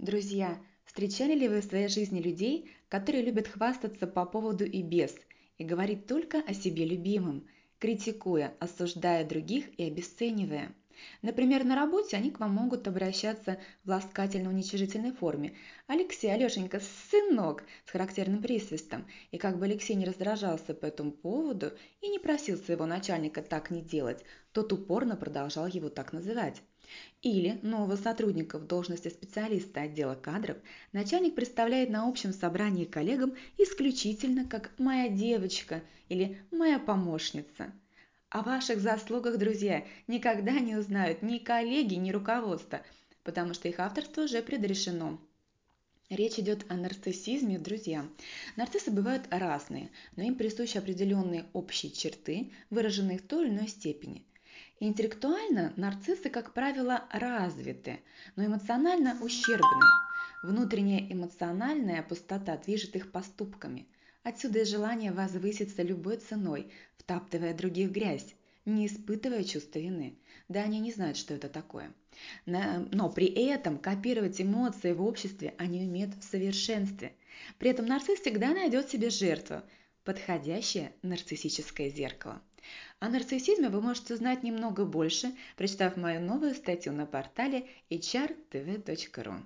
Друзья, встречали ли вы в своей жизни людей, которые любят хвастаться по поводу и без, и говорить только о себе любимом, критикуя, осуждая других и обесценивая? Например, на работе они к вам могут обращаться в ласкательно-уничижительной форме. «Алексей, Алешенька, сынок!» с характерным присвистом. И как бы Алексей не раздражался по этому поводу и не просил своего начальника так не делать, тот упорно продолжал его так называть. Или нового сотрудника в должности специалиста отдела кадров начальник представляет на общем собрании коллегам исключительно как «моя девочка» или «моя помощница». О ваших заслугах, друзья, никогда не узнают ни коллеги, ни руководство, потому что их авторство уже предрешено. Речь идет о нарциссизме, друзья. Нарциссы бывают разные, но им присущи определенные общие черты, выраженные в той или иной степени. Интеллектуально нарциссы, как правило, развиты, но эмоционально ущербны. Внутренняя эмоциональная пустота движет их поступками – Отсюда и желание возвыситься любой ценой, втаптывая других грязь, не испытывая чувства вины. Да, они не знают, что это такое. Но при этом копировать эмоции в обществе они умеют в совершенстве. При этом нарцисс всегда найдет себе жертву, подходящее нарциссическое зеркало. О нарциссизме вы можете узнать немного больше, прочитав мою новую статью на портале hrtv.ru.